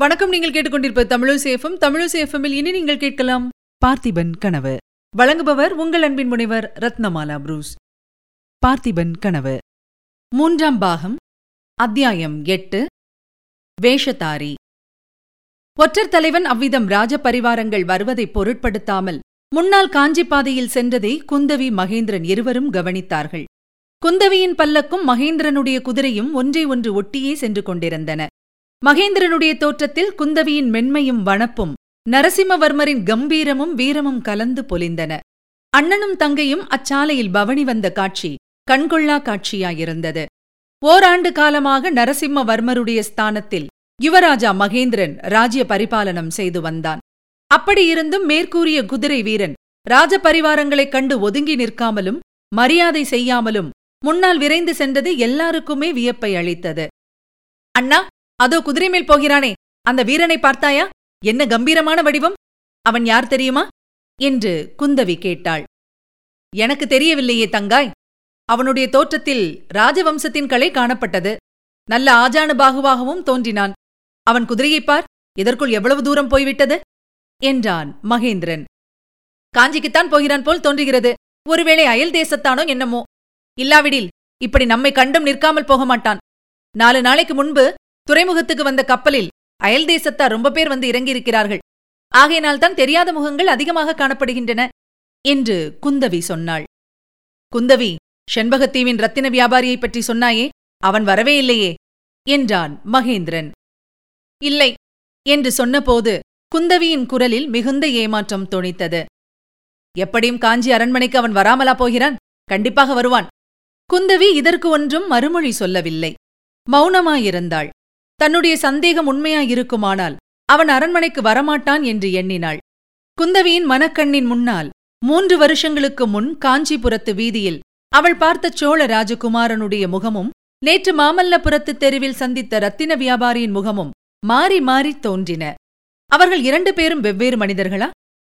வணக்கம். நீங்கள் கேட்டுக்கொண்டிருப்ப தமிழசேஃபம் தமிழசேஃபமில் இனி நீங்கள் கேட்கலாம் பார்த்திபன் கனவு. வழங்குபவர் உங்கள் அன்பின் முனைவர் ரத்னமாலா புரூஸ். பார்த்திபன் கனவு. மூன்றாம் பாகம் அத்தியாயம் எட்டு வேஷதாரி. ஒற்றர் தலைவன் அவ்விதம் ராஜபரிவாரங்கள் வருவதை பொருட்படுத்தாமல் முன்னால் காஞ்சிப்பாதையில் சென்றதை குந்தவி மகேந்திரன் இருவரும் கவனித்தார்கள். குந்தவியின் பல்லக்கும் மகேந்திரனுடைய குதிரையும் ஒன்றை ஒன்று ஒட்டியே சென்று கொண்டிருந்தன. மகேந்திரனுடைய தோற்றத்தில் குந்தவியின் மென்மையும் வனப்பும் நரசிம்மவர்மரின் கம்பீரமும் வீரமும் கலந்து பொலிந்தன. அண்ணனும் தங்கையும் அச்சாலையில் பவனி வந்த காட்சி கண்கொள்ளா காட்சியாயிருந்தது. ஓராண்டு காலமாக நரசிம்மவர்மருடைய ஸ்தானத்தில் யுவராஜா மகேந்திரன் ராஜ்ய பரிபாலனம் செய்து வந்தான். அப்படியிருந்தும் மேற்கூறிய குதிரை வீரன் ராஜபரிவாரங்களைக் கண்டு ஒதுங்கி நிற்காமலும் மரியாதை செய்யாமலும் முன்னால் விரைந்து சென்றது எல்லாருக்குமே வியப்பை அளித்தது. அண்ணா அதோ குதிரை மேல் போகிறானே. அந்த வீரனை பார்த்தாயா? என்ன கம்பீரமான வடிவம்? அவன் யார் தெரியுமா? என்று குந்தவி கேட்டாள். எனக்கு தெரியவில்லையே தங்காய். அவனுடைய தோற்றத்தில் ராஜவம்சத்தின் கலை காணப்பட்டது. நல்ல ஆஜானு பாகுவாகவும் தோன்றினான். அவன் குதிரையைப் பார் இதற்குள் எவ்வளவு தூரம் போய்விட்டது? என்றான் மகேந்திரன். காஞ்சிக்குத்தான் போகிறான் போல் தோன்றுகிறது. ஒருவேளை அயல் தேசத்தானோ என்னமோ? இல்லாவிடில் இப்படி நம்மை கண்டும் நிற்காமல் போக மாட்டான் நாலு நாளைக்கு முன்பு துறைமுகத்துக்கு வந்த கப்பலில் அயல் தேசத்தார் ரொம்ப பேர் வந்து இறங்கியிருக்கிறார்கள். ஆகையினால்தான் தெரியாத முகங்கள் அதிகமாக காணப்படுகின்றன என்று குந்தவி சொன்னாள். குந்தவி செண்பகத்தீவின் ரத்தின வியாபாரியைப் பற்றி சொன்னாயே அவன் வரவே இல்லையே என்றான் மகேந்திரன். இல்லை என்று சொன்னபோது குந்தவியின் குரலில் மிகுந்த ஏமாற்றம் தொனித்தது. எப்படியும் காஞ்சி அரண்மனைக்கு அவன் வராமலா போகிறான்? கண்டிப்பாக வருவான். குந்தவி இதற்கு ஒன்றும் மறுமொழி சொல்லவில்லை. மௌனமாயிருந்தாள். தன்னுடைய சந்தேகம் உண்மையாயிருக்குமானால் அவன் அரண்மனைக்கு வரமாட்டான் என்று எண்ணினாள். குந்தவியின் மனக்கண்ணின் முன்னால் மூன்று வருஷங்களுக்கு முன் காஞ்சிபுரத்து வீதியில் அவள் பார்த்த சோழ ராஜகுமாரனுடைய முகமும் நேற்று மாமல்லபுரத்து தெருவில் சந்தித்த ரத்தின வியாபாரியின் முகமும் மாறி மாறித் தோன்றின. அவர்கள் இரண்டு பேரும் வெவ்வேறு மனிதர்களா?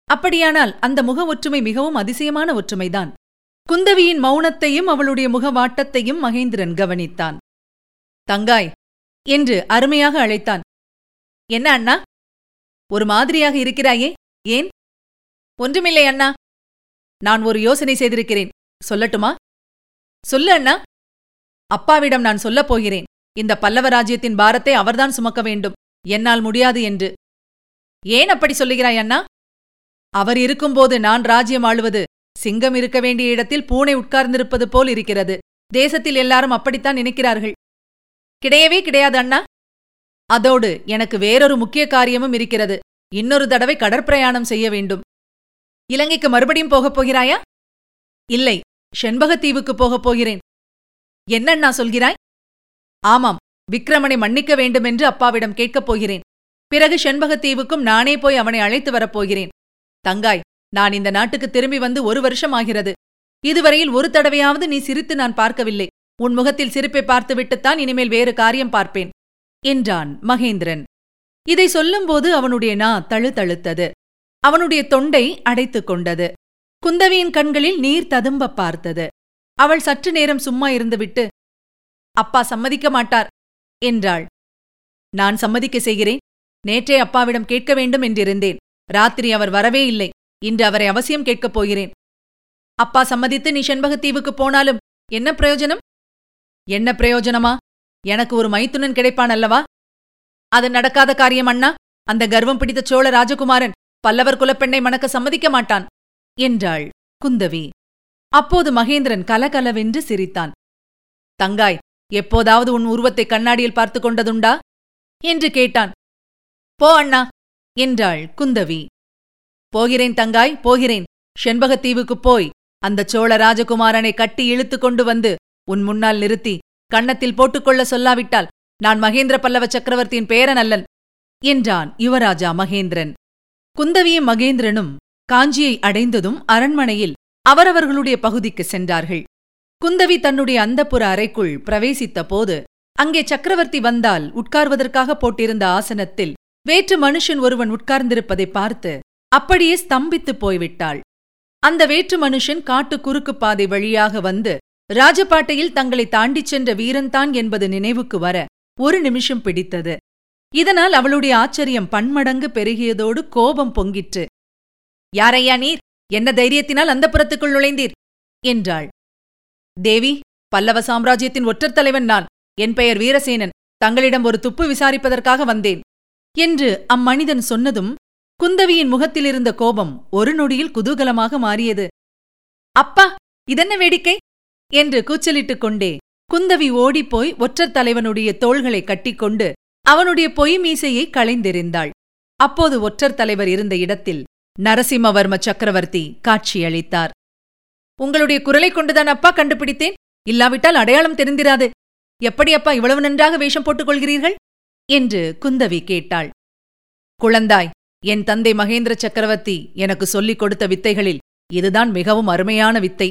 அப்படியானால் அந்த முக ஒற்றுமை மிகவும் அதிசயமான ஒற்றுமைதான். குந்தவியின் மௌனத்தையும் அவளுடைய முகவாட்டத்தையும் மகேந்திரன் கவனித்தான். தங்காய் என்று அருமையாக அழைத்தான். என்ன அண்ணா? ஒரு மாதிரியாக இருக்கிறாயே. ஏன்? ஒன்றுமில்லை அண்ணா. நான் ஒரு யோசனை செய்திருக்கிறேன். சொல்லட்டுமா? சொல்லு அண்ணா. அப்பாவிடம் நான் சொல்லப் போகிறேன். இந்த பல்லவ ராஜ்யத்தின் பாரத்தை அவர்தான் சுமக்க வேண்டும். என்னால் முடியாது என்று. ஏன் அப்படி சொல்லுகிறாய் அண்ணா? அவர் இருக்கும்போது நான் ராஜ்யம் ஆளுவது. சிங்கம் இருக்க வேண்டிய இடத்தில் பூனை உட்கார்ந்திருப்பது போல் இருக்கிறது. தேசத்தில் எல்லாரும் அப்படித்தான் நினைக்கிறார்கள். கிடையவே கிடையாது அண்ணா. அதோடு எனக்கு வேறொரு முக்கிய காரியமும் இருக்கிறது. இன்னொரு தடவை கடற்பிரயாணம் செய்ய வேண்டும். இலங்கைக்கு மறுபடியும் போகப் போகிறாயா? இல்லை செண்பகத்தீவுக்கு போகப் போகிறேன். என்னண்ணா சொல்கிறாய்? ஆமாம் விக்ரமனை மன்னிக்க வேண்டுமென்று அப்பாவிடம் கேட்கப் போகிறேன். பிறகு செண்பகத்தீவுக்கும் நானே போய் அவனை அழைத்து வரப்போகிறேன் தங்காய் நான் இந்த நாட்டுக்கு திரும்பி வந்து ஒரு வருஷம் ஆகிறது. இதுவரையில் ஒரு தடவையாவது நீ சிரித்து நான் பார்க்கவில்லை. உன் முகத்தில் சிரிப்பை பார்த்துவிட்டுத்தான் இனிமேல் வேறு காரியம் பார்ப்பேன் என்றான் மகேந்திரன். இதை சொல்லும்போது அவனுடைய நா தழுதழுத்தது. அவனுடைய தொண்டை அடைத்துக் கொண்டது. குந்தவியின் கண்களில் நீர் ததும்ப பார்த்தது. அவள் சற்று நேரம் சும்மா இருந்துவிட்டு அப்பா சம்மதிக்க மாட்டார் என்றாள். நான் சம்மதிக்க செய்கிறேன். நேற்றே அப்பாவிடம் கேட்க வேண்டும் என்றிருந்தேன். ராத்திரி அவர் வரவே இல்லை. இன்று அவரை அவசியம் கேட்கப் போகிறேன். அப்பா சம்மதித்து நீ செண்பகத்தீவுக்கு போனாலும் என்ன பிரயோஜனம்? என்ன பிரயோஜனமா? எனக்கு ஒரு மைத்துனன் கிடைப்பான் அல்லவா? அது நடக்காத காரியம் அண்ணா. அந்த கர்வம் பிடித்த சோழ ராஜகுமாரன் பல்லவர் குலப்பெண்ணை மணக்க சம்மதிக்க மாட்டான் என்றாள் குந்தவி. அப்போது மகேந்திரன் கலகலவென்று சிரித்தான். தங்காய் எப்போதாவது உன் உருவத்தை கண்ணாடியில் பார்த்து கொண்டதுண்டா? என்று கேட்டான். போ அண்ணா என்றாள் குந்தவி. போகிறேன் தங்காய் போகிறேன். செண்பகத்தீவுக்குப் போய் அந்த சோழ ராஜகுமாரனை கட்டி இழுத்து கொண்டு வந்து உன் முன்னால் நிறுத்தி கன்னத்தில் போட்டுக்கொள்ள சொல்லாவிட்டால் நான் மகேந்திர பல்லவ சக்கரவர்த்தியின் பேரன் அல்லன் என்றான் யுவராஜா மகேந்திரன். குந்தவியும் மகேந்திரனும் காஞ்சியை அடைந்ததும் அரண்மனையில் அவரவர்களுடைய பகுதிக்கு சென்றார்கள். குந்தவி தன்னுடைய அந்தப்புற அறைக்குள் பிரவேசித்த போது அங்கே சக்கரவர்த்தி வந்தால் உட்கார்வதற்காக போட்டிருந்த ஆசனத்தில் வேற்று மனுஷன் ஒருவன் உட்கார்ந்திருப்பதை பார்த்து அப்படியே ஸ்தம்பித்துப் போய்விட்டாள். அந்த வேற்று மனுஷன் காட்டு குறுக்கு பாதை வழியாக வந்து ராஜபாட்டையில் தங்களை தாண்டிச் சென்ற வீரன்தான் என்பது நினைவுக்கு வர ஒரு நிமிஷம் பிடித்தது. இதனால் அவளுடைய ஆச்சரியம் பன்மடங்கு பெருகியதோடு கோபம் பொங்கிற்று. யாரையா நீர்? என்ன தைரியத்தினால் அந்த புறத்துக்குள் நுழைந்தீர்? என்றாள். தேவி பல்லவ சாம்ராஜ்யத்தின் ஒற்றர் தலைவன் நான். என் பெயர் வீரசேனன். தங்களிடம் ஒரு துப்பு விசாரிப்பதற்காக வந்தேன். என்று அம்மனிதன் சொன்னதும் குந்தவியின் முகத்திலிருந்த கோபம் ஒரு நொடியில் குதூகலமாக மாறியது. அப்பா இதென்ன வேடிக்கை? என்று கூச்சலிட்டுக் கொண்டே. குந்தவி ஓடிப்போய் ஒற்றர் தலைவனுடைய தோள்களை கட்டிக்கொண்டு அவனுடைய பொய் மீசையை களைந்தெறிந்தாள் அப்போது ஒற்றர் தலைவர் இருந்த இடத்தில் நரசிம்மவர்ம சக்கரவர்த்தி காட்சியளித்தார் உங்களுடைய குரலை கொண்டுதான் அப்பா கண்டுபிடித்தேன். இல்லாவிட்டால் அடையாளம் தெரிந்திராது. எப்படி அப்பா இவ்வளவு நன்றாக வேஷம் போட்டுக் கொள்கிறீர்கள்? என்று குந்தவி கேட்டாள். குழந்தாய் என் தந்தை மகேந்திர சக்கரவர்த்தி எனக்கு சொல்லிக் கொடுத்த வித்தைகளில் இதுதான் மிகவும் அருமையான வித்தை.